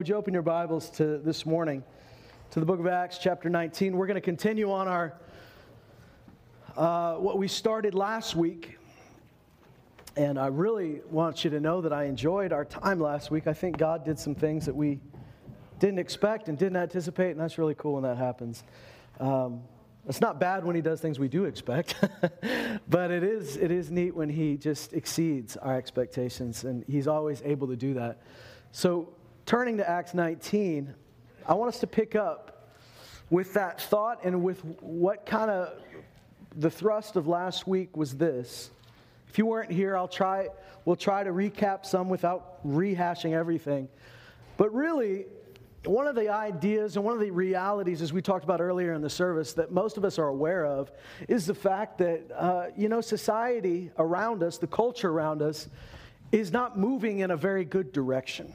Would you open your Bibles to this morning to the book of Acts, chapter 19? We're going to continue on our uh, what we started last week. And I really want you to know that I enjoyed our time last week. I think God did some things that we didn't expect and didn't anticipate, and that's really cool when that happens. Um, it's not bad when he does things we do expect, but it is, it is neat when he just exceeds our expectations, and he's always able to do that. So, turning to Acts 19, I want us to pick up with that thought and with what kind of the thrust of last week was this. If you weren't here, I'll try we'll try to recap some without rehashing everything. But really, one of the ideas and one of the realities, as we talked about earlier in the service, that most of us are aware of is the fact that, uh, you know, society around us, the culture around us, is not moving in a very good direction.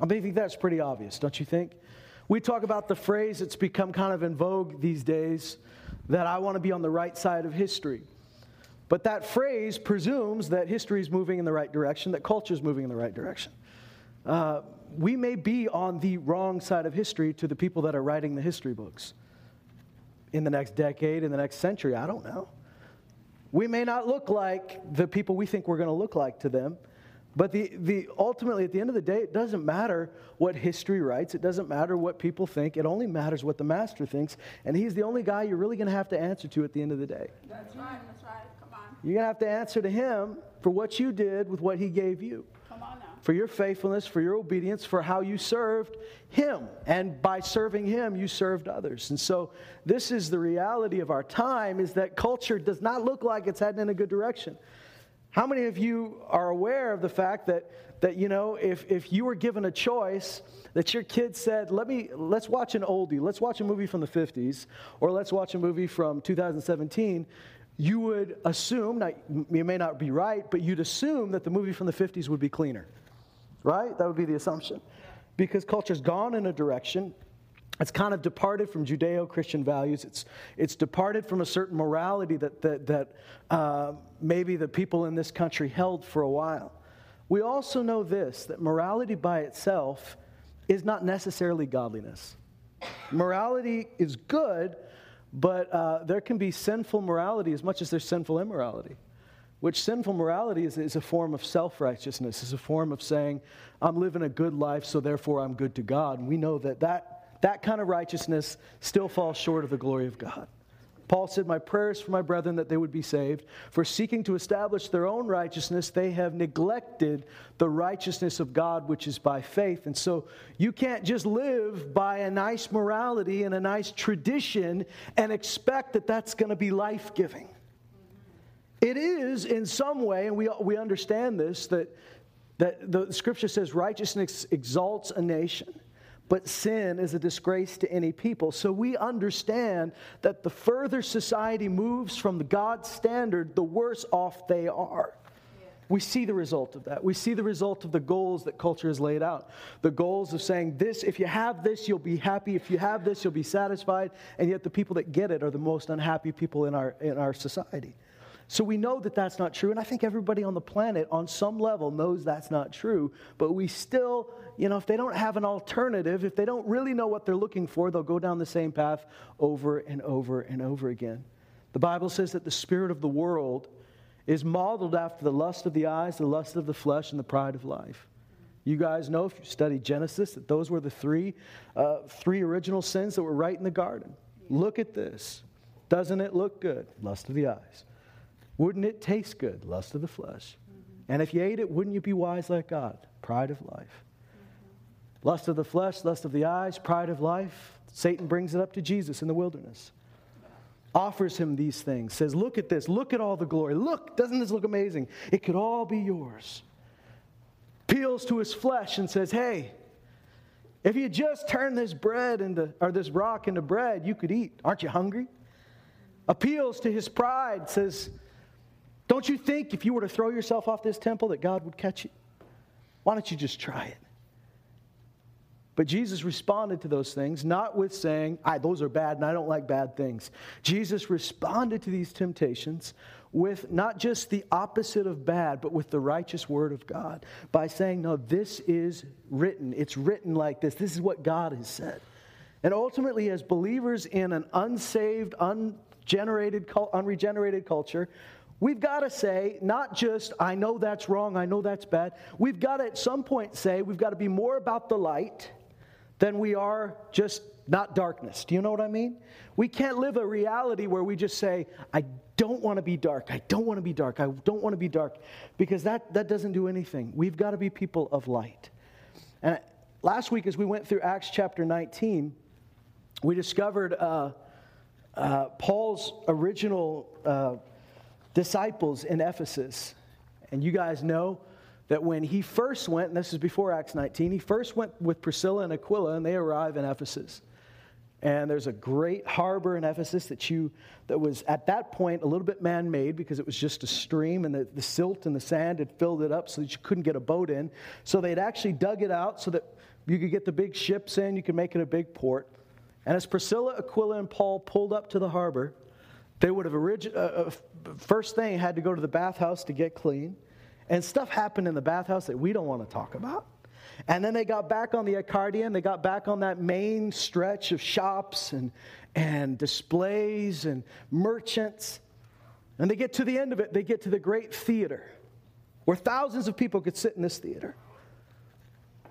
I mean, I think that's pretty obvious, don't you think? We talk about the phrase that's become kind of in vogue these days that I want to be on the right side of history. But that phrase presumes that history is moving in the right direction, that culture is moving in the right direction. Uh, we may be on the wrong side of history to the people that are writing the history books in the next decade, in the next century. I don't know. We may not look like the people we think we're going to look like to them. But the, the, ultimately, at the end of the day, it doesn't matter what history writes. It doesn't matter what people think. It only matters what the master thinks. And he's the only guy you're really going to have to answer to at the end of the day. That's right. That's right. Come on. You're going to have to answer to him for what you did with what he gave you. Come on now. For your faithfulness, for your obedience, for how you served him. And by serving him, you served others. And so this is the reality of our time is that culture does not look like it's heading in a good direction. How many of you are aware of the fact that, that you know, if, if you were given a choice, that your kid said, Let me, let's watch an oldie, let's watch a movie from the 50s, or let's watch a movie from 2017, you would assume, now you may not be right, but you'd assume that the movie from the 50s would be cleaner. Right? That would be the assumption. Because culture's gone in a direction it's kind of departed from Judeo Christian values. It's, it's departed from a certain morality that, that, that uh, maybe the people in this country held for a while. We also know this that morality by itself is not necessarily godliness. Morality is good, but uh, there can be sinful morality as much as there's sinful immorality. Which sinful morality is, is a form of self righteousness, is a form of saying, I'm living a good life, so therefore I'm good to God. And we know that that that kind of righteousness still falls short of the glory of God. Paul said, My prayers for my brethren that they would be saved. For seeking to establish their own righteousness, they have neglected the righteousness of God, which is by faith. And so you can't just live by a nice morality and a nice tradition and expect that that's going to be life giving. It is in some way, and we, we understand this, that, that the scripture says righteousness exalts a nation but sin is a disgrace to any people. So we understand that the further society moves from the God standard, the worse off they are. We see the result of that. We see the result of the goals that culture has laid out. The goals of saying, this, if you have this, you'll be happy. If you have this, you'll be satisfied. And yet the people that get it are the most unhappy people in our, in our society. So we know that that's not true. And I think everybody on the planet, on some level, knows that's not true. But we still, you know, if they don't have an alternative, if they don't really know what they're looking for, they'll go down the same path over and over and over again. The Bible says that the spirit of the world is modeled after the lust of the eyes, the lust of the flesh, and the pride of life. You guys know, if you study Genesis, that those were the three, uh, three original sins that were right in the garden. Look at this. Doesn't it look good? Lust of the eyes. Wouldn't it taste good? Lust of the flesh. And if you ate it, wouldn't you be wise like God? Pride of life. Lust of the flesh, lust of the eyes, pride of life. Satan brings it up to Jesus in the wilderness. Offers him these things, says, Look at this, look at all the glory. Look, doesn't this look amazing? It could all be yours. Peels to his flesh and says, Hey, if you just turn this bread into, or this rock into bread, you could eat. Aren't you hungry? Appeals to his pride, says, don't you think if you were to throw yourself off this temple that God would catch you? Why don't you just try it? But Jesus responded to those things, not with saying, those are bad and I don't like bad things. Jesus responded to these temptations with not just the opposite of bad, but with the righteous word of God by saying, No, this is written. It's written like this. This is what God has said. And ultimately, as believers in an unsaved, ungenerated, unregenerated culture, we've got to say, not just, I know that's wrong, I know that's bad. We've got to at some point say, we've got to be more about the light than we are just not darkness. Do you know what I mean? We can't live a reality where we just say, I don't want to be dark. I don't want to be dark. I don't want to be dark. Because that, that doesn't do anything. We've got to be people of light. And last week, as we went through Acts chapter 19, we discovered uh, uh, Paul's original uh, disciples in Ephesus. And you guys know that when he first went, and this is before Acts 19, he first went with Priscilla and Aquila, and they arrive in Ephesus. And there's a great harbor in Ephesus that you that was at that point a little bit man-made because it was just a stream and the, the silt and the sand had filled it up so that you couldn't get a boat in. So they'd actually dug it out so that you could get the big ships in, you could make it a big port. And as Priscilla, Aquila, and Paul pulled up to the harbor, they would have origi- uh, uh, first thing had to go to the bathhouse to get clean. And stuff happened in the bathhouse that we don't want to talk about. And then they got back on the Arcadian. They got back on that main stretch of shops and, and displays and merchants. And they get to the end of it, they get to the great theater where thousands of people could sit in this theater.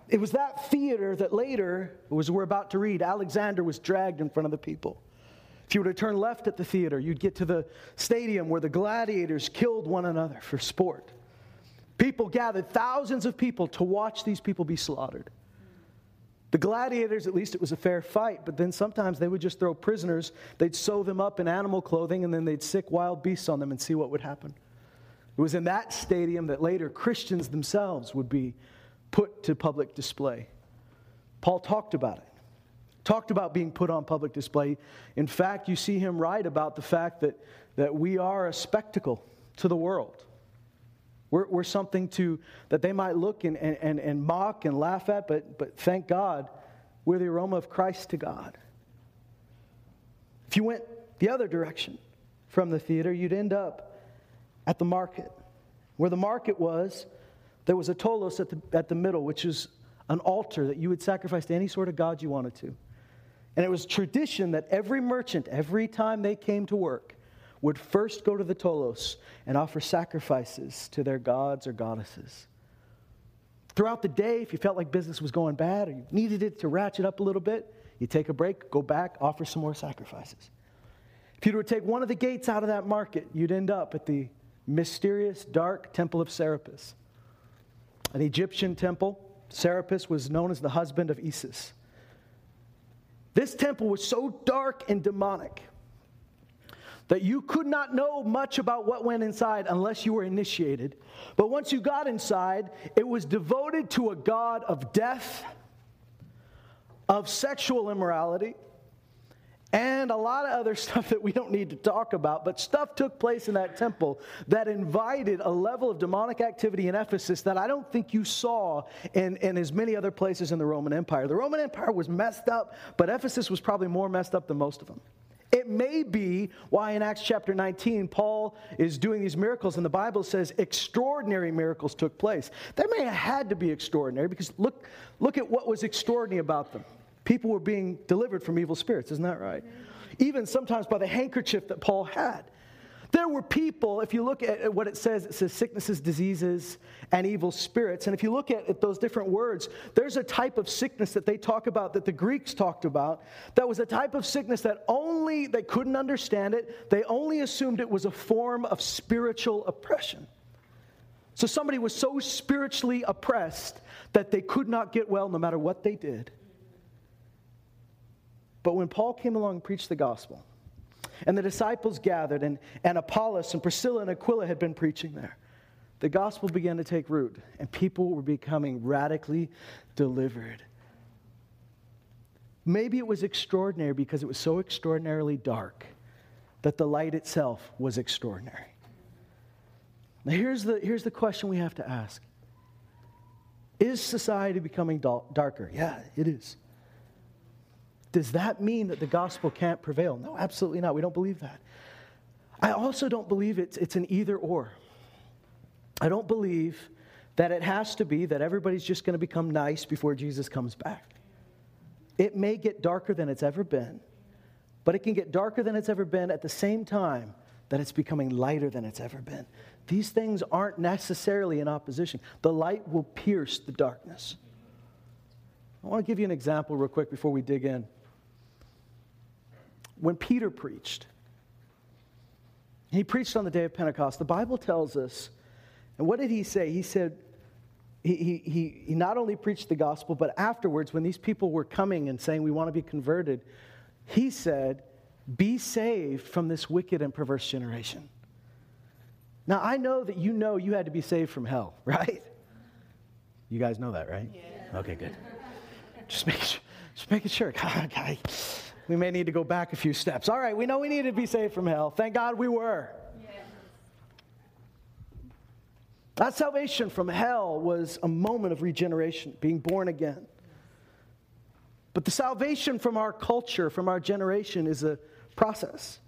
It was that theater that later, as we're about to read, Alexander was dragged in front of the people. If you were to turn left at the theater, you'd get to the stadium where the gladiators killed one another for sport. People gathered, thousands of people, to watch these people be slaughtered. The gladiators, at least it was a fair fight, but then sometimes they would just throw prisoners, they'd sew them up in animal clothing, and then they'd sick wild beasts on them and see what would happen. It was in that stadium that later Christians themselves would be put to public display. Paul talked about it, talked about being put on public display. In fact, you see him write about the fact that, that we are a spectacle to the world. We're, we're something to, that they might look and, and, and mock and laugh at, but, but thank God, we're the aroma of Christ to God. If you went the other direction from the theater, you'd end up at the market. Where the market was, there was a tholos at the, at the middle, which is an altar that you would sacrifice to any sort of god you wanted to. And it was tradition that every merchant, every time they came to work, would first go to the Tholos and offer sacrifices to their gods or goddesses. Throughout the day, if you felt like business was going bad or you needed it to ratchet up a little bit, you take a break, go back, offer some more sacrifices. If you were to take one of the gates out of that market, you'd end up at the mysterious, dark temple of Serapis, an Egyptian temple. Serapis was known as the husband of Isis. This temple was so dark and demonic that you could not know much about what went inside unless you were initiated. But once you got inside, it was devoted to a God of death, of sexual immorality, and a lot of other stuff that we don't need to talk about. But stuff took place in that temple that invited a level of demonic activity in Ephesus that I don't think you saw in, in as many other places in the Roman Empire. The Roman Empire was messed up, but Ephesus was probably more messed up than most of them. It may be why in Acts chapter 19, Paul is doing these miracles, and the Bible says extraordinary miracles took place. They may have had to be extraordinary because look, look at what was extraordinary about them. People were being delivered from evil spirits, isn't that right? Even sometimes by the handkerchief that Paul had. There were people, if you look at what it says, it says sicknesses, diseases, and evil spirits. And if you look at, those different words, there's a type of sickness that they talk about, that the Greeks talked about, that was a type of sickness that only, they couldn't understand it. They only assumed it was a form of spiritual oppression. So somebody was so spiritually oppressed that they could not get well no matter what they did. But when Paul came along and preached the gospel, and the disciples gathered, and, and Apollos and Priscilla and Aquila had been preaching there. The gospel began to take root, and people were becoming radically delivered. Maybe it was extraordinary because it was so extraordinarily dark that the light itself was extraordinary. Now, here's the, here's the question we have to ask Is society becoming darker? Yeah, it is. Does that mean that the gospel can't prevail? No, absolutely not. We don't believe that. I also don't believe it's, it's an either or. I don't believe that it has to be that everybody's just going to become nice before Jesus comes back. It may get darker than it's ever been, but it can get darker than it's ever been at the same time that it's becoming lighter than it's ever been. These things aren't necessarily in opposition. The light will pierce the darkness. I want to give you an example real quick before we dig in. When Peter preached, he preached on the day of Pentecost. The Bible tells us, and what did he say? He said, he, he, he not only preached the gospel, but afterwards, when these people were coming and saying, We want to be converted, he said, Be saved from this wicked and perverse generation. Now, I know that you know you had to be saved from hell, right? You guys know that, right? Yeah. Okay, good. Just making sure. Just making sure. God, we may need to go back a few steps. All right, we know we need to be saved from hell. Thank God we were. That salvation from hell was a moment of regeneration, being born again. But the salvation from our culture, from our generation, is a process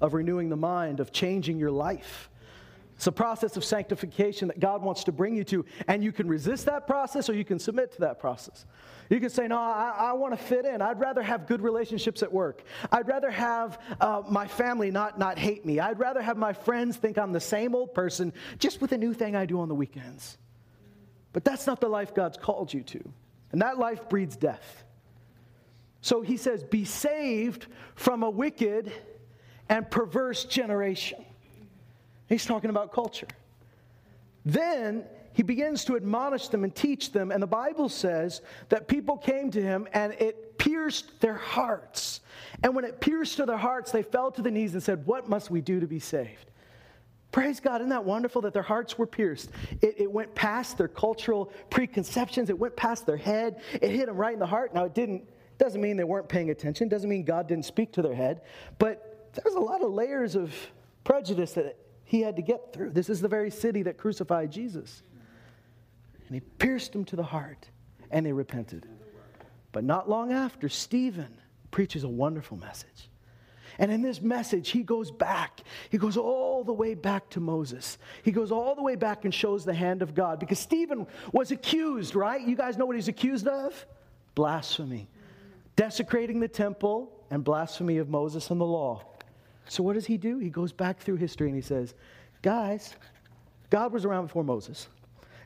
of renewing the mind, of changing your life. It's a process of sanctification that God wants to bring you to. And you can resist that process or you can submit to that process. You can say, No, I, I want to fit in. I'd rather have good relationships at work. I'd rather have uh, my family not, not hate me. I'd rather have my friends think I'm the same old person just with a new thing I do on the weekends. But that's not the life God's called you to. And that life breeds death. So he says, Be saved from a wicked and perverse generation. He's talking about culture. Then he begins to admonish them and teach them, and the Bible says that people came to him and it pierced their hearts. And when it pierced to their hearts, they fell to the knees and said, What must we do to be saved? Praise God. Isn't that wonderful that their hearts were pierced? It, it, went past their cultural preconceptions, it went past their head, it hit them right in the heart. Now, it didn't, doesn't mean they weren't paying attention, doesn't mean God didn't speak to their head, but there's a lot of layers of prejudice that he had to get through. This is the very city that crucified Jesus. And he pierced him to the heart, and they repented. But not long after, Stephen preaches a wonderful message. And in this message, he goes back. He goes all the way back to Moses. He goes all the way back and shows the hand of God because Stephen was accused, right? You guys know what he's accused of? Blasphemy, desecrating the temple, and blasphemy of Moses and the law. So, what does he do? He goes back through history and he says, Guys, God was around before Moses,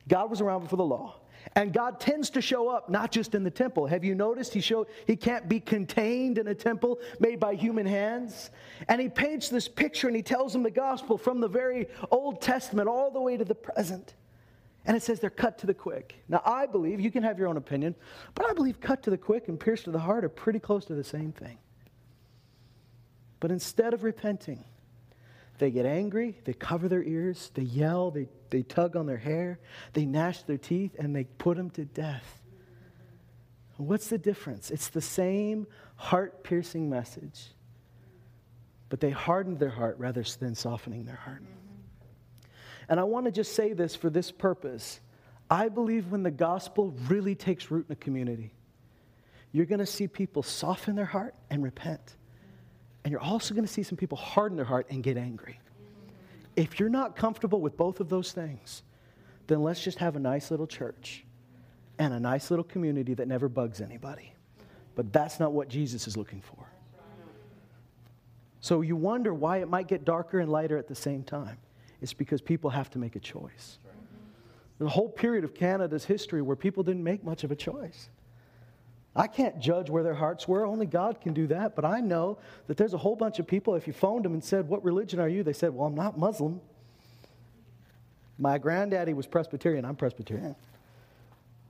God was around before the law. And God tends to show up not just in the temple. Have you noticed he show he can't be contained in a temple made by human hands? And he paints this picture and he tells them the gospel from the very Old Testament all the way to the present. And it says they're cut to the quick. Now I believe you can have your own opinion, but I believe cut to the quick and pierced to the heart are pretty close to the same thing. But instead of repenting, they get angry, they cover their ears, they yell, they, they tug on their hair, they gnash their teeth, and they put them to death. What's the difference? It's the same heart piercing message, but they hardened their heart rather than softening their heart. And I want to just say this for this purpose. I believe when the gospel really takes root in a community, you're going to see people soften their heart and repent. And you're also going to see some people harden their heart and get angry. If you're not comfortable with both of those things, then let's just have a nice little church and a nice little community that never bugs anybody. But that's not what Jesus is looking for. So you wonder why it might get darker and lighter at the same time. It's because people have to make a choice. There's a whole period of Canada's history where people didn't make much of a choice. I can't judge where their hearts were. Only God can do that. But I know that there's a whole bunch of people, if you phoned them and said, What religion are you? They said, Well, I'm not Muslim. My granddaddy was Presbyterian. I'm Presbyterian.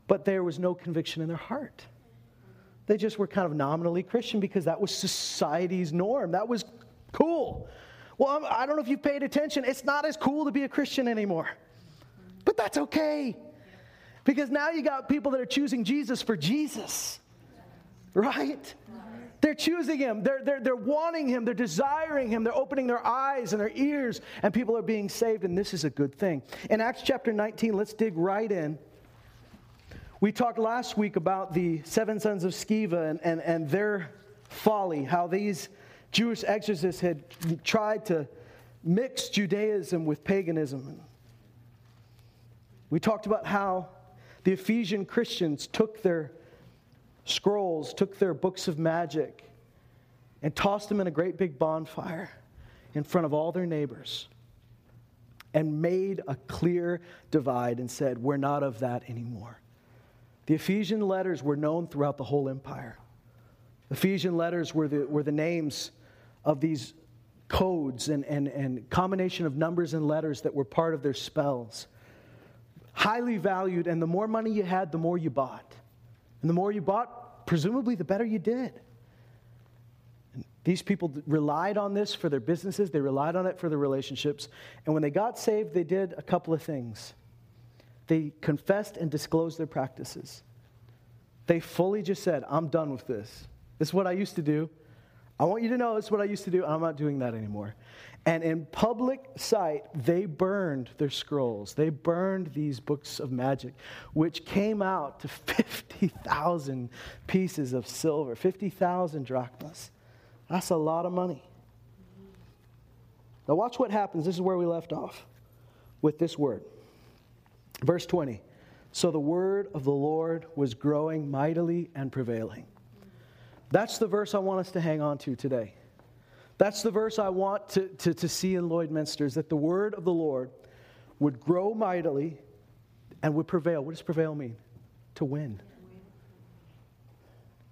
But there was no conviction in their heart. They just were kind of nominally Christian because that was society's norm. That was cool. Well, I don't know if you've paid attention. It's not as cool to be a Christian anymore. But that's okay. Because now you got people that are choosing Jesus for Jesus right? They're choosing him. They're, they're, they're wanting him. They're desiring him. They're opening their eyes and their ears, and people are being saved, and this is a good thing. In Acts chapter 19, let's dig right in. We talked last week about the seven sons of Sceva and, and, and their folly, how these Jewish exorcists had tried to mix Judaism with paganism. We talked about how the Ephesian Christians took their scrolls, took their books of magic, and tossed them in a great big bonfire in front of all their neighbors and made a clear divide and said, We're not of that anymore. The Ephesian letters were known throughout the whole empire. Ephesian letters were the, were the names of these codes and, and, and combination of numbers and letters that were part of their spells. Highly valued, and the more money you had, the more you bought. And the more you bought, presumably, the better you did. And these people relied on this for their businesses, they relied on it for their relationships. And when they got saved, they did a couple of things. They confessed and disclosed their practices. They fully just said, I'm done with this. This is what I used to do. I want you to know this is what I used to do. I'm not doing that anymore. And in public sight, they burned their scrolls. They burned these books of magic, which came out to 50,000 pieces of silver, 50,000 drachmas. That's a lot of money. Now, watch what happens. This is where we left off with this word. Verse 20. So the word of the Lord was growing mightily and prevailing. That's the verse I want us to hang on to today. That's the verse I want to, to, to see in Lloydminster is that the word of the Lord would grow mightily and would prevail. What does prevail mean? To win.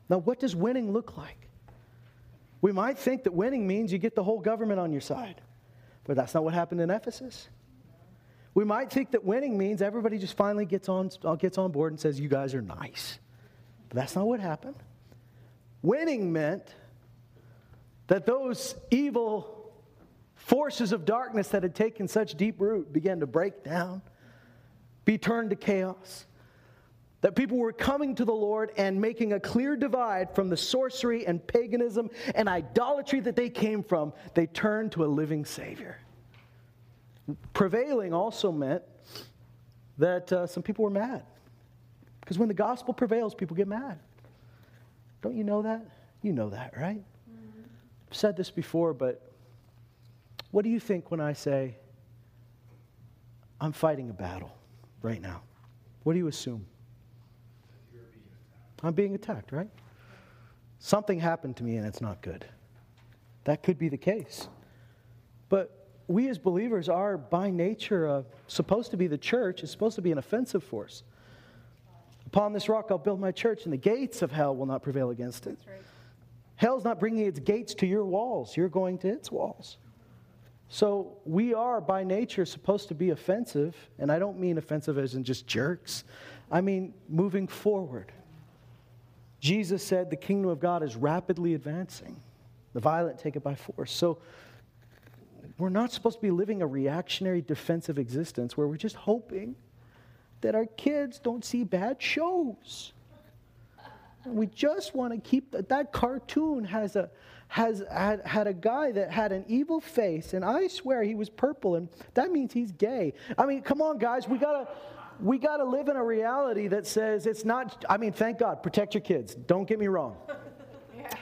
Now, what does winning look like? We might think that winning means you get the whole government on your side, but that's not what happened in Ephesus. We might think that winning means everybody just finally gets on, uh, gets on board and says, You guys are nice. But that's not what happened. Winning meant that those evil forces of darkness that had taken such deep root began to break down, be turned to chaos. That people were coming to the Lord and making a clear divide from the sorcery and paganism and idolatry that they came from. They turned to a living Savior. Prevailing also meant that uh, some people were mad. Because when the gospel prevails, people get mad. Don't you know that? You know that, right? I've said this before, but what do you think when I say, I'm fighting a battle right now? What do you assume? I'm being attacked, right? Something happened to me and it's not good. That could be the case. But we as believers are, by nature, uh, supposed to be the church, is supposed to be an offensive force. Upon this rock I'll build my church, and the gates of hell will not prevail against it. Right. Hell's not bringing its gates to your walls, you're going to its walls. So we are, by nature, supposed to be offensive, and I don't mean offensive as in just jerks. I mean moving forward. Jesus said the kingdom of God is rapidly advancing. The violent take it by force. So we're not supposed to be living a reactionary defensive existence where we're just hoping that our kids don't see bad shows. We just want to keep that, that cartoon has a has had, had a guy that had an evil face and I swear he was purple and that means he's gay. I mean, come on guys, we got to we got to live in a reality that says it's not I mean, thank God, protect your kids. Don't get me wrong.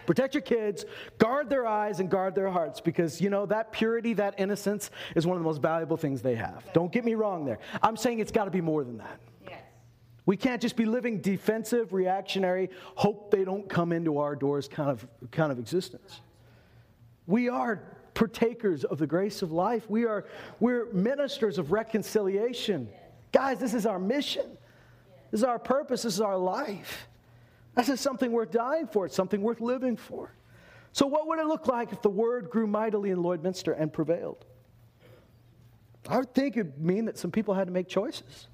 Protect your kids, guard their eyes and guard their hearts because, you know, that purity, that innocence is one of the most valuable things they have. Don't get me wrong there. I'm saying it's got to be more than that. We can't just be living defensive, reactionary, hope they don't come into our doors kind of, kind of existence. We are partakers of the grace of life. We are we're ministers of reconciliation. Guys, this is our mission. This is our purpose. This is our life. This is something worth dying for. It's something worth living for. So, what would it look like if the word grew mightily in Lloydminster and prevailed? I would think it'd mean that some people had to make choices.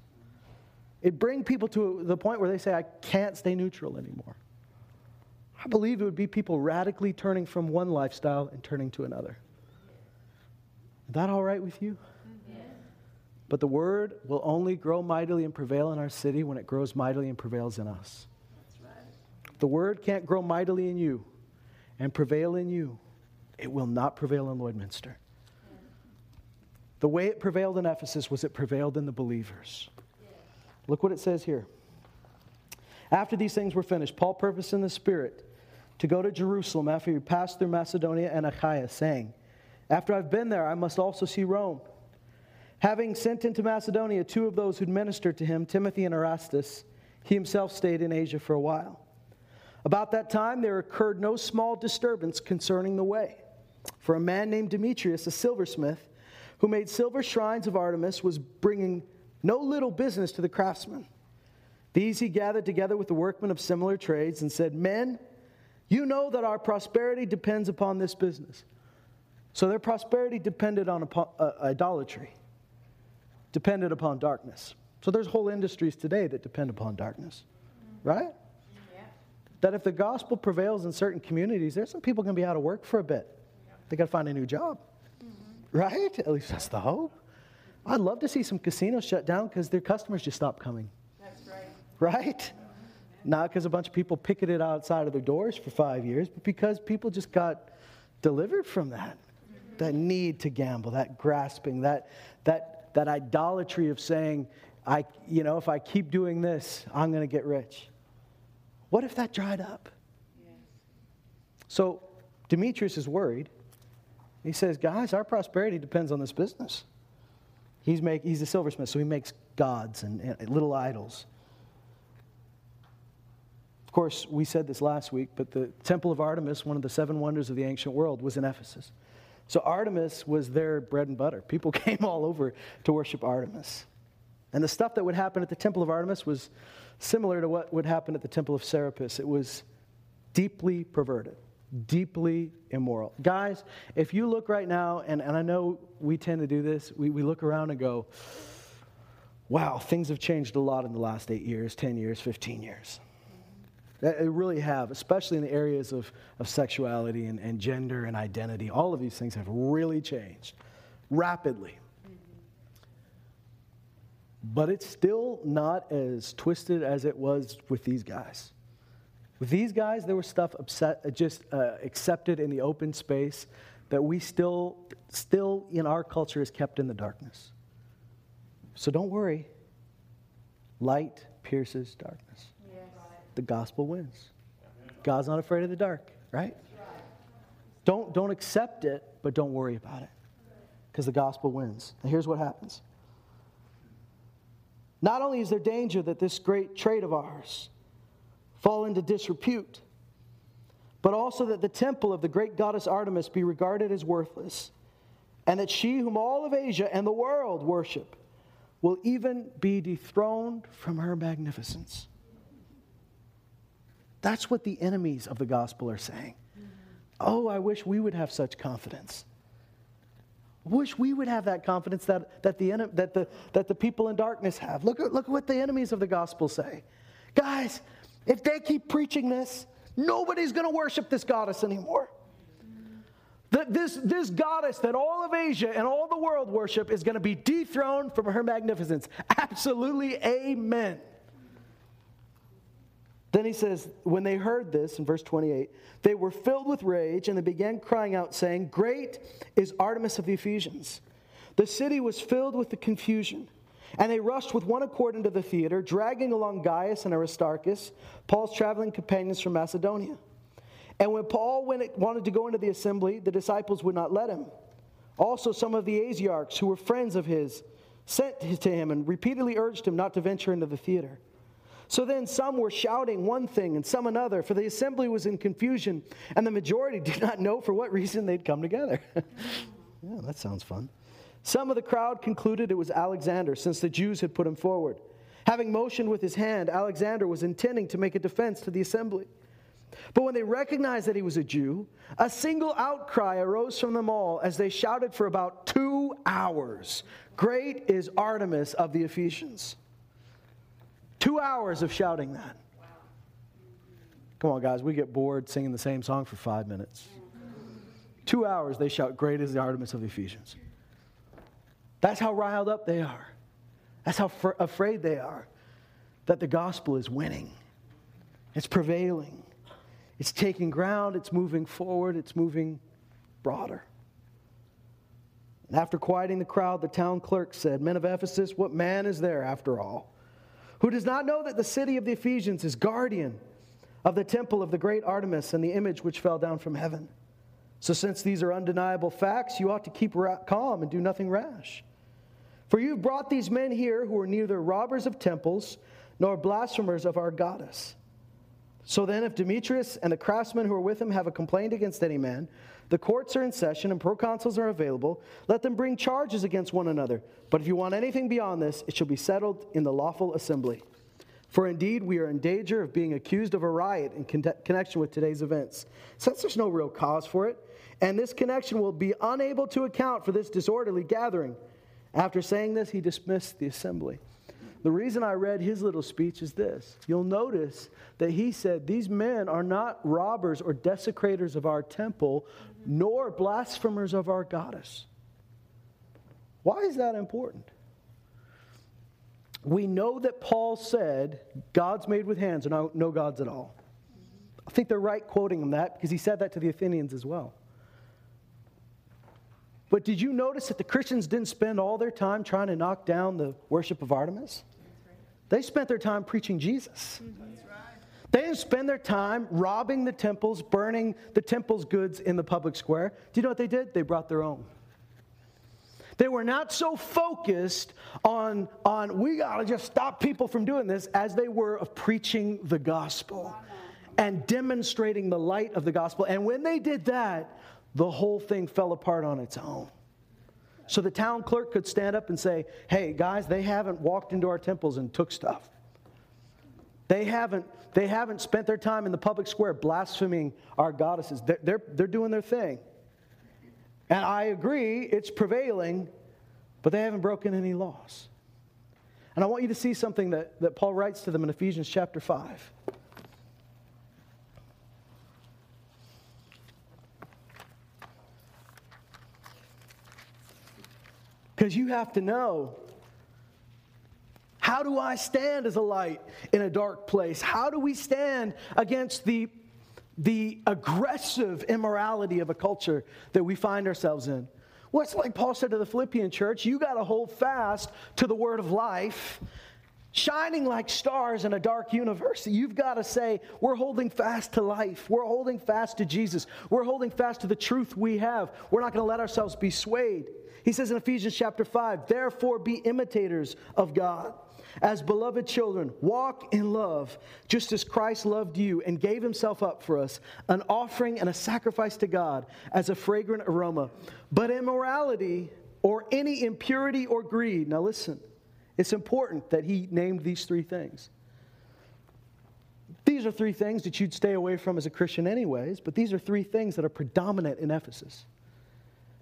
It'd bring people to the point where they say, I can't stay neutral anymore. I believe it would be people radically turning from one lifestyle and turning to another. Is that all right with you? Mm-hmm. But the word will only grow mightily and prevail in our city when it grows mightily and prevails in us Right. the word can't grow mightily in you and prevail in you, it will not prevail in Lloydminster. The way it prevailed in Ephesus was it prevailed in the believers. Look what it says here. After these things were finished, Paul purposed in the Spirit to go to Jerusalem after he passed through Macedonia and Achaia, saying, After I've been there, I must also see Rome. Having sent into Macedonia two of those who'd ministered to him, Timothy and Erastus, he himself stayed in Asia for a while. About that time, there occurred no small disturbance concerning the way. For a man named Demetrius, a silversmith, who made silver shrines of Artemis, was bringing no little business to the craftsmen. These he gathered together with the workmen of similar trades and said, Men, you know that our prosperity depends upon this business. So their prosperity depended on uh, idolatry, depended upon darkness. So there's whole industries today that depend upon darkness, right? Yeah. That if the gospel prevails in certain communities, there's some people going to be out of work for a bit. They got to find a new job, mm-hmm. right? At least that's the hope. I'd love to see some casinos shut down because their customers just stop coming. That's right. Right? Not because a bunch of people picketed outside of their doors for five years, but because people just got delivered from that that need to gamble, that grasping, that, that, that idolatry of saying, I, you know, if I keep doing this, I'm going to get rich. What if that dried up? Yes. So Demetrius is worried. He says, guys, our prosperity depends on this business. He's, make, he's a silversmith, so he makes gods and, and little idols. Of course, we said this last week, but the Temple of Artemis, one of the seven wonders of the ancient world, was in Ephesus. So Artemis was their bread and butter. People came all over to worship Artemis. And the stuff that would happen at the temple of Artemis was similar to what would happen at the temple of Serapis. It was deeply perverted, deeply immoral. Guys, if you look right now, and, and I know we tend to do this, we, we look around and go, wow, things have changed a lot in the last eight years, 10 years, 15 years. They really have, especially in the areas of, of sexuality and, and gender and identity. All of these things have really changed rapidly. But it's still not as twisted as it was with these guys. With these guys, there was stuff upset, just uh, accepted in the open space that we still, still in our culture is kept in the darkness. So don't worry. Light pierces darkness the gospel wins. God's not afraid of the dark, right? Don't, don't accept it, but don't worry about it because the gospel wins. And here's what happens. Not only is there danger that this great trade of ours fall into disrepute, but also that the temple of the great goddess Artemis be regarded as worthless, and that she, whom all of Asia and the world worship, will even be dethroned from her magnificence. That's what the enemies of the gospel are saying. Oh, I wish we would have such confidence. Wish we would have that confidence that, that, the, that, the, that the people in darkness have. Look look at what the enemies of the gospel say. Guys, if they keep preaching this, nobody's going to worship this goddess anymore. That this, this goddess that all of Asia and all the world worship is going to be dethroned from her magnificence. Absolutely, amen. Then he says, when they heard this, in verse 28, they were filled with rage and they began crying out, saying, Great is Artemis of the Ephesians. The city was filled with the confusion. And they rushed with one accord into the theater, dragging along Gaius and Aristarchus, Paul's traveling companions from Macedonia. And when Paul went, wanted to go into the assembly, the disciples would not let him. Also, some of the Asiarchs, who were friends of his, sent to him and repeatedly urged him not to venture into the theater. So then some were shouting one thing and some another, for the assembly was in confusion, and the majority did not know for what reason they'd come together. yeah, that sounds fun. Some of the crowd concluded it was Alexander, since the Jews had put him forward. Having motioned with his hand, Alexander was intending to make a defense to the assembly. But when they recognized that he was a Jew, a single outcry arose from them all as they shouted for about two hours Great is Artemis of the Ephesians. Two hours of shouting that. Come on, guys, we get bored singing the same song for five minutes. Two hours they shout, Great is the Artemis of the Ephesians. That's how riled up they are. That's how fr- afraid they are that the gospel is winning, it's prevailing, it's taking ground, it's moving forward, it's moving broader. And after quieting the crowd, the town clerk said, Men of Ephesus, what man is there after all? who does not know that the city of the Ephesians is guardian of the temple of the great Artemis and the image which fell down from heaven. So, since these are undeniable facts, you ought to keep calm and do nothing rash. For you brought these men here who are neither robbers of temples nor blasphemers of our goddess. So then, if Demetrius and the craftsmen who are with him have a complaint against any man, the courts are in session and proconsuls are available. Let them bring charges against one another. But if you want anything beyond this, it shall be settled in the lawful assembly. For indeed, we are in danger of being accused of a riot in connection with today's events, since there's no real cause for it. And this connection will be unable to account for this disorderly gathering. After saying this, he dismissed the assembly. The reason I read his little speech is this. You'll notice that he said, These men are not robbers or desecrators of our temple, nor blasphemers of our goddess. Why is that important? We know that Paul said, Gods made with hands are no gods at all. I think they're right quoting him that because he said that to the Athenians as well. But did you notice that the Christians didn't spend all their time trying to knock down the worship of Artemis? They spent their time preaching Jesus. They didn't spend their time robbing the temples, burning the temple's goods in the public square. Do you know what they did? They brought their own. They were not so focused on, on we got to just stop people from doing this as they were of preaching the gospel and demonstrating the light of the gospel. And when they did that, the whole thing fell apart on its own. So the town clerk could stand up and say, Hey, guys, they haven't walked into our temples and took stuff. They haven't, they haven't spent their time in the public square blaspheming our goddesses. They're, they're, they're doing their thing. And I agree, it's prevailing, but they haven't broken any laws. And I want you to see something that, that Paul writes to them in Ephesians chapter 5. Because you have to know how do I stand as a light in a dark place? How do we stand against the, the aggressive immorality of a culture that we find ourselves in? Well, it's like Paul said to the Philippian church you got to hold fast to the word of life shining like stars in a dark universe. You've got to say, we're holding fast to life. We're holding fast to Jesus. We're holding fast to the truth we have. We're not going to let ourselves be swayed. He says in Ephesians chapter 5, therefore be imitators of God. As beloved children, walk in love, just as Christ loved you and gave himself up for us, an offering and a sacrifice to God as a fragrant aroma. But immorality or any impurity or greed, now listen, it's important that he named these three things. These are three things that you'd stay away from as a Christian, anyways, but these are three things that are predominant in Ephesus.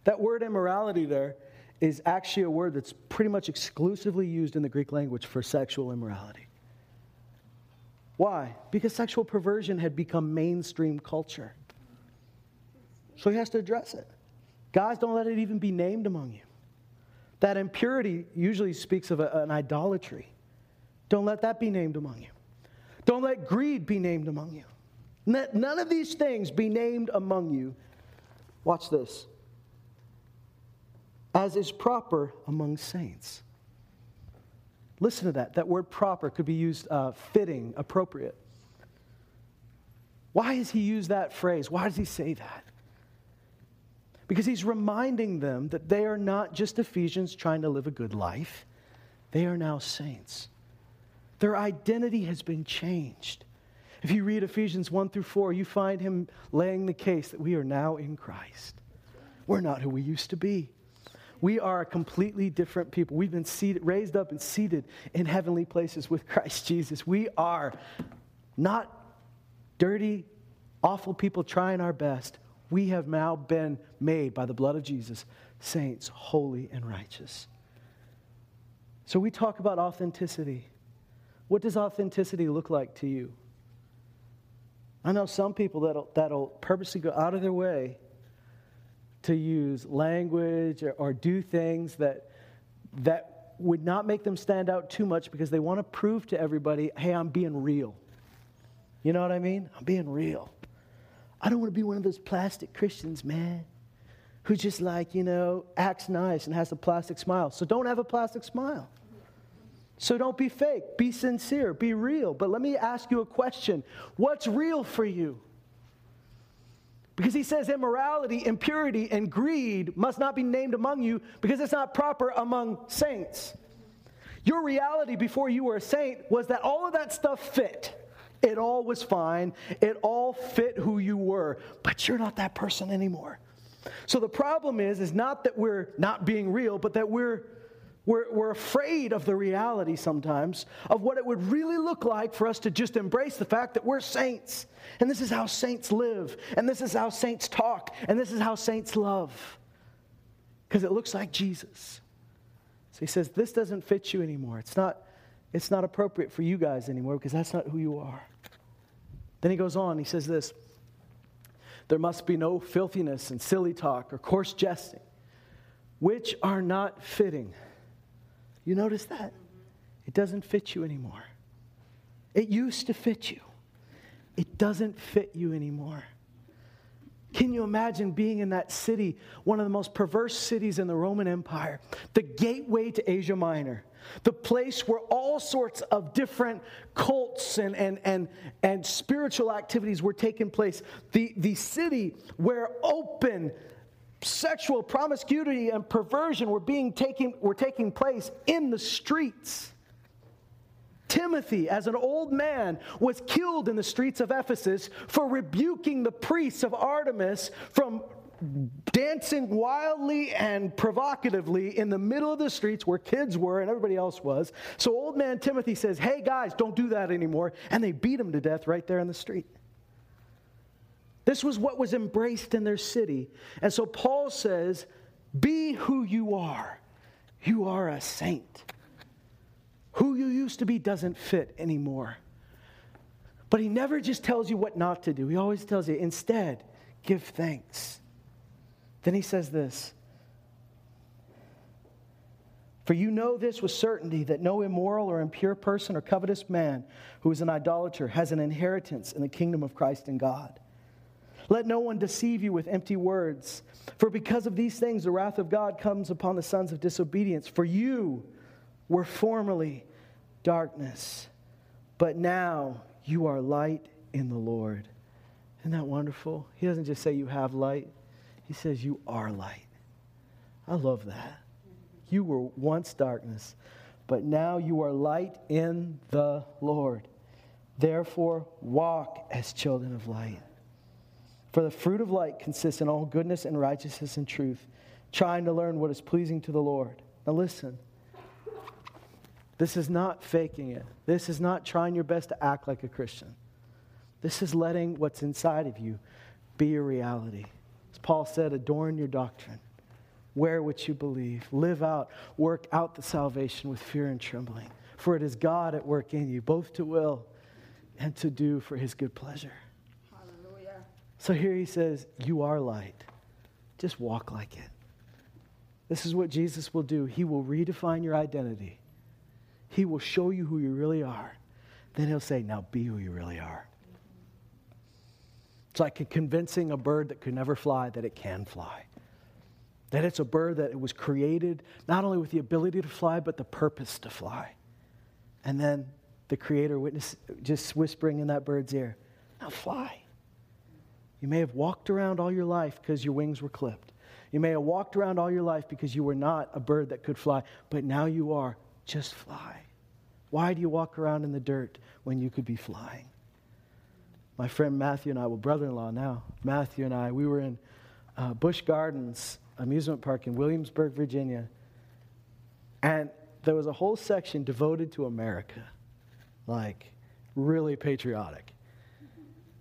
That word immorality there is actually a word that's pretty much exclusively used in the Greek language for sexual immorality. Why? Because sexual perversion had become mainstream culture. So he has to address it. Guys, don't let it even be named among you. That impurity usually speaks of a, an idolatry. Don't let that be named among you. Don't let greed be named among you. Let none of these things be named among you. Watch this as is proper among saints. Listen to that. That word proper could be used uh, fitting, appropriate. Why does he use that phrase? Why does he say that? Because he's reminding them that they are not just Ephesians trying to live a good life, they are now saints. Their identity has been changed. If you read Ephesians 1 through 4, you find him laying the case that we are now in Christ. We're not who we used to be. We are a completely different people. We've been seated, raised up and seated in heavenly places with Christ Jesus. We are not dirty, awful people trying our best. We have now been made by the blood of Jesus saints, holy and righteous. So we talk about authenticity. What does authenticity look like to you? I know some people that'll, that'll purposely go out of their way to use language or, or do things that, that would not make them stand out too much because they want to prove to everybody, hey, I'm being real. You know what I mean? I'm being real. I don't want to be one of those plastic Christians, man, who just like, you know, acts nice and has a plastic smile. So don't have a plastic smile. So don't be fake. Be sincere. Be real. But let me ask you a question What's real for you? Because he says immorality, impurity, and greed must not be named among you because it's not proper among saints. Your reality before you were a saint was that all of that stuff fit. It all was fine. It all fit who you were. But you're not that person anymore. So the problem is, is not that we're not being real, but that we're we're, we're afraid of the reality sometimes of what it would really look like for us to just embrace the fact that we're saints. And this is how saints live. And this is how saints talk. And this is how saints love. Because it looks like Jesus. So he says, This doesn't fit you anymore. It's not, it's not appropriate for you guys anymore because that's not who you are. Then he goes on, he says this There must be no filthiness and silly talk or coarse jesting, which are not fitting you notice that? It doesn't fit you anymore. It used to fit you, it doesn't fit you anymore. Can you imagine being in that city, one of the most perverse cities in the Roman Empire, the gateway to Asia Minor, the place where all sorts of different cults and, and, and, and spiritual activities were taking place, the, the city where open sexual promiscuity and perversion were being taking, were taking place in the streets. Timothy, as an old man, was killed in the streets of Ephesus for rebuking the priests of Artemis from dancing wildly and provocatively in the middle of the streets where kids were and everybody else was. So old man Timothy says, Hey guys, don't do that anymore. And they beat him to death right there in the street. This was what was embraced in their city. And so Paul says, Be who you are. You are a saint. Who you used to be doesn't fit anymore. But he never just tells you what not to do, he always tells you, instead, give thanks. Then he says this For you know this with certainty that no immoral or impure person or covetous man who is an idolater has an inheritance in the kingdom of Christ and God. Let no one deceive you with empty words. For because of these things, the wrath of God comes upon the sons of disobedience. For you were formerly darkness, but now you are light in the Lord. Isn't that wonderful? He doesn't just say you have light, he says you are light. I love that. You were once darkness, but now you are light in the Lord. Therefore, walk as children of light. For the fruit of light consists in all goodness and righteousness and truth, trying to learn what is pleasing to the Lord. Now, listen. This is not faking it. This is not trying your best to act like a Christian. This is letting what's inside of you be your reality. Paul said, adorn your doctrine. Wear what you believe. Live out, work out the salvation with fear and trembling. For it is God at work in you, both to will and to do for his good pleasure. Hallelujah. So here he says, You are light. Just walk like it. This is what Jesus will do. He will redefine your identity, He will show you who you really are. Then He'll say, Now be who you really are. It's like convincing a bird that could never fly that it can fly. That it's a bird that it was created not only with the ability to fly, but the purpose to fly. And then the Creator witness just whispering in that bird's ear, Now fly. You may have walked around all your life because your wings were clipped. You may have walked around all your life because you were not a bird that could fly, but now you are. Just fly. Why do you walk around in the dirt when you could be flying? My friend Matthew and I, well, brother in law now, Matthew and I, we were in uh, Busch Gardens amusement park in Williamsburg, Virginia. And there was a whole section devoted to America, like really patriotic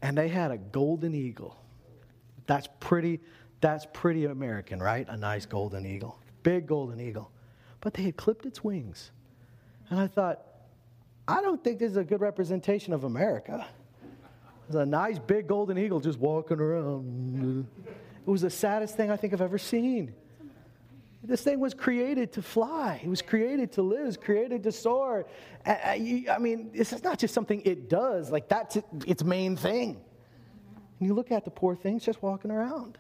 and they had a golden eagle. That's pretty, that's pretty American, right? A nice golden eagle. Big golden eagle. But they had clipped its wings. And I thought, I don't think this is a good representation of America. A nice big golden eagle just walking around. It was the saddest thing I think I've ever seen. This thing was created to fly. It was created to live. It was created to soar. I mean, this is not just something it does. Like that's its main thing. And you look at the poor things just walking around.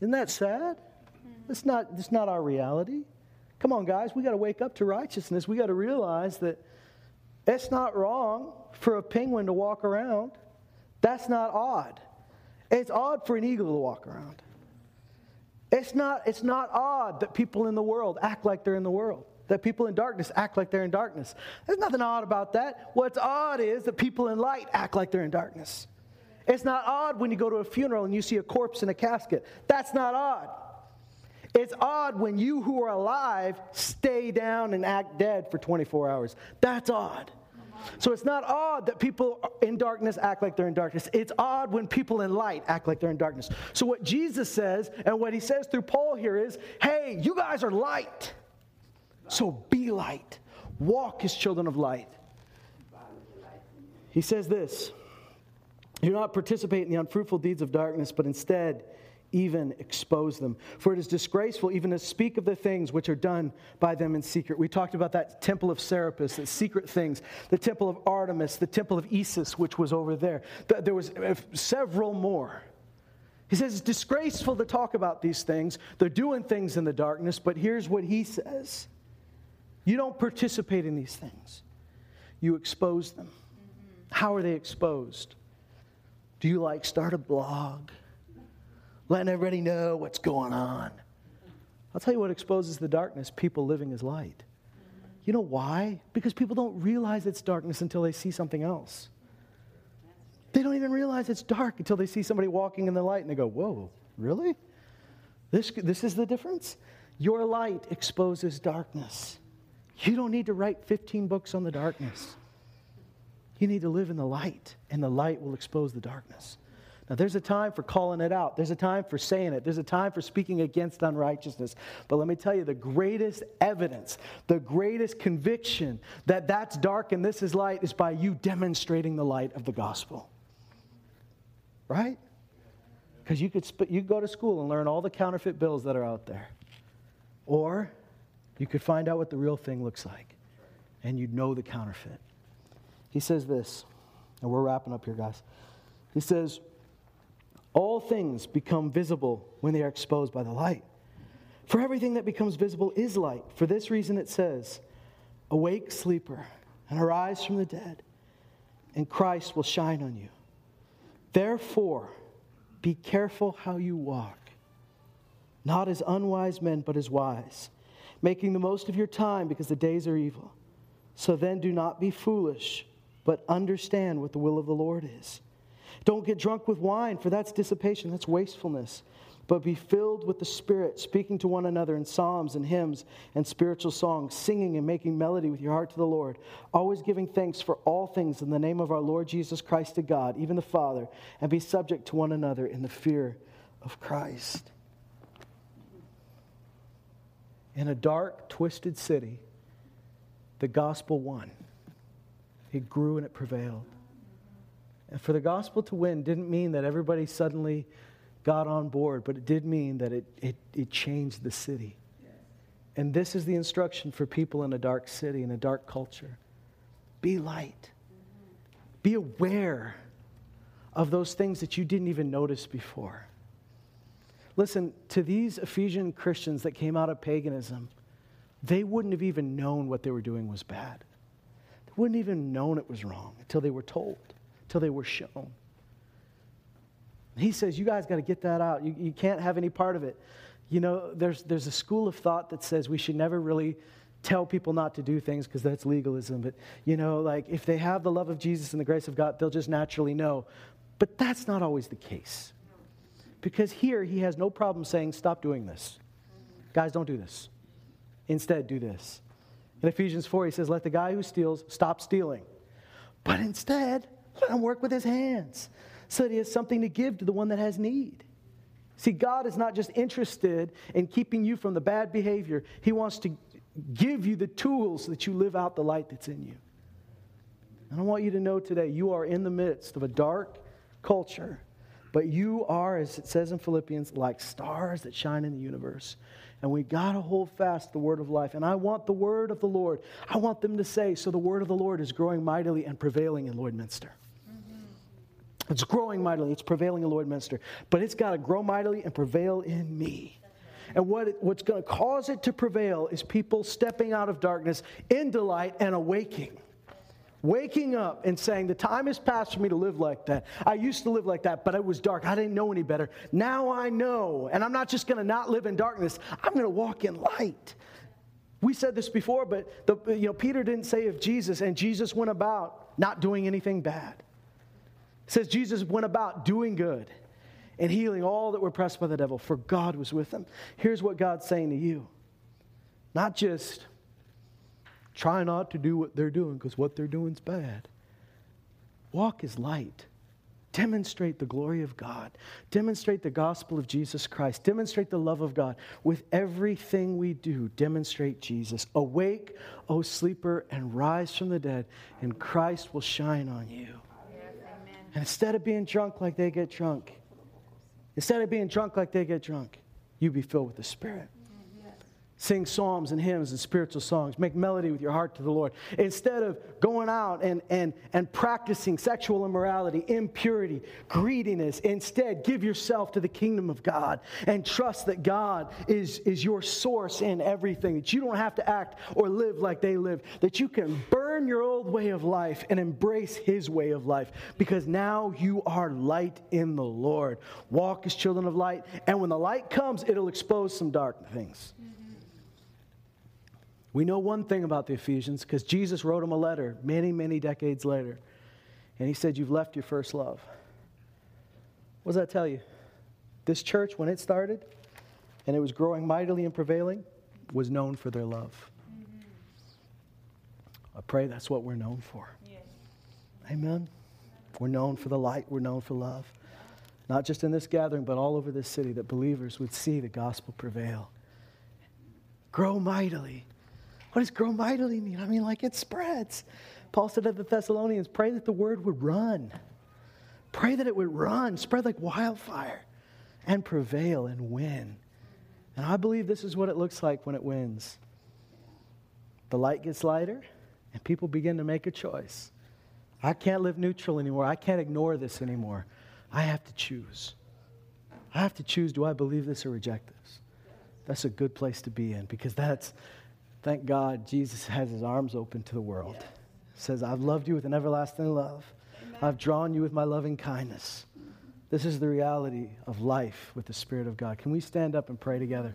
Isn't that sad? It's not, it's not our reality. Come on, guys, we got to wake up to righteousness. We got to realize that it's not wrong for a penguin to walk around. That's not odd. It's odd for an eagle to walk around. It's not, it's not odd that people in the world act like they're in the world, that people in darkness act like they're in darkness. There's nothing odd about that. What's odd is that people in light act like they're in darkness. It's not odd when you go to a funeral and you see a corpse in a casket. That's not odd. It's odd when you who are alive stay down and act dead for 24 hours. That's odd. So it's not odd that people in darkness act like they're in darkness. It's odd when people in light act like they're in darkness. So what Jesus says and what he says through Paul here is hey, you guys are light. So be light. Walk as children of light. He says this You not participate in the unfruitful deeds of darkness, but instead, even expose them. For it is disgraceful even to speak of the things which are done by them in secret. We talked about that temple of Serapis, the secret things, the temple of Artemis, the temple of Isis, which was over there. There was uh, several more. He says it's disgraceful to talk about these things. They're doing things in the darkness, but here's what he says You don't participate in these things, you expose them. How are they exposed? Do you like start a blog? Letting everybody know what's going on. I'll tell you what exposes the darkness people living as light. You know why? Because people don't realize it's darkness until they see something else. They don't even realize it's dark until they see somebody walking in the light and they go, Whoa, really? This, this is the difference? Your light exposes darkness. You don't need to write 15 books on the darkness. You need to live in the light, and the light will expose the darkness. Now, there's a time for calling it out. There's a time for saying it. There's a time for speaking against unrighteousness. But let me tell you the greatest evidence, the greatest conviction that that's dark and this is light is by you demonstrating the light of the gospel. Right? Because you could sp- you go to school and learn all the counterfeit bills that are out there. Or you could find out what the real thing looks like and you'd know the counterfeit. He says this, and we're wrapping up here, guys. He says, all things become visible when they are exposed by the light. For everything that becomes visible is light. For this reason it says, Awake, sleeper, and arise from the dead, and Christ will shine on you. Therefore, be careful how you walk, not as unwise men, but as wise, making the most of your time because the days are evil. So then do not be foolish, but understand what the will of the Lord is. Don't get drunk with wine, for that's dissipation, that's wastefulness. But be filled with the Spirit, speaking to one another in psalms and hymns and spiritual songs, singing and making melody with your heart to the Lord, always giving thanks for all things in the name of our Lord Jesus Christ to God, even the Father, and be subject to one another in the fear of Christ. In a dark, twisted city, the gospel won. It grew and it prevailed. And for the gospel to win didn't mean that everybody suddenly got on board, but it did mean that it, it, it changed the city. And this is the instruction for people in a dark city, in a dark culture be light, be aware of those things that you didn't even notice before. Listen, to these Ephesian Christians that came out of paganism, they wouldn't have even known what they were doing was bad. They wouldn't even known it was wrong until they were told till they were shown. He says, You guys got to get that out. You, you can't have any part of it. You know, there's, there's a school of thought that says we should never really tell people not to do things because that's legalism. But, you know, like if they have the love of Jesus and the grace of God, they'll just naturally know. But that's not always the case. Because here, he has no problem saying, Stop doing this. Guys, don't do this. Instead, do this. In Ephesians 4, he says, Let the guy who steals stop stealing. But instead, let him work with his hands so that he has something to give to the one that has need. See, God is not just interested in keeping you from the bad behavior, He wants to give you the tools so that you live out the light that's in you. And I want you to know today you are in the midst of a dark culture, but you are, as it says in Philippians, like stars that shine in the universe. And we got to hold fast the word of life. And I want the word of the Lord. I want them to say, so the word of the Lord is growing mightily and prevailing in Lloydminster. It's growing mightily. It's prevailing in Lloydminster. But it's got to grow mightily and prevail in me. And what what's going to cause it to prevail is people stepping out of darkness into light and awaking. Waking up and saying, The time has passed for me to live like that. I used to live like that, but it was dark. I didn't know any better. Now I know. And I'm not just going to not live in darkness, I'm going to walk in light. We said this before, but the, you know, Peter didn't say of Jesus, and Jesus went about not doing anything bad. Says Jesus went about doing good and healing all that were pressed by the devil, for God was with him. Here's what God's saying to you not just try not to do what they're doing because what they're doing is bad. Walk as light. Demonstrate the glory of God. Demonstrate the gospel of Jesus Christ. Demonstrate the love of God. With everything we do, demonstrate Jesus. Awake, O sleeper, and rise from the dead, and Christ will shine on you. And instead of being drunk like they get drunk, instead of being drunk like they get drunk, you be filled with the Spirit. Sing psalms and hymns and spiritual songs. Make melody with your heart to the Lord. Instead of going out and, and, and practicing sexual immorality, impurity, greediness, instead give yourself to the kingdom of God and trust that God is, is your source in everything. That you don't have to act or live like they live. That you can burn your old way of life and embrace His way of life because now you are light in the Lord. Walk as children of light. And when the light comes, it'll expose some dark things. We know one thing about the Ephesians because Jesus wrote them a letter many, many decades later. And he said, You've left your first love. What does that tell you? This church, when it started and it was growing mightily and prevailing, was known for their love. Mm-hmm. I pray that's what we're known for. Yes. Amen. We're known for the light, we're known for love. Not just in this gathering, but all over this city, that believers would see the gospel prevail. Grow mightily what does grow mightily mean? I mean, like it spreads. Paul said to the Thessalonians, pray that the word would run. Pray that it would run, spread like wildfire, and prevail and win. And I believe this is what it looks like when it wins. The light gets lighter, and people begin to make a choice. I can't live neutral anymore. I can't ignore this anymore. I have to choose. I have to choose do I believe this or reject this? That's a good place to be in because that's Thank God Jesus has his arms open to the world. Yeah. Says, I've loved you with an everlasting love. Amen. I've drawn you with my loving kindness. This is the reality of life with the Spirit of God. Can we stand up and pray together?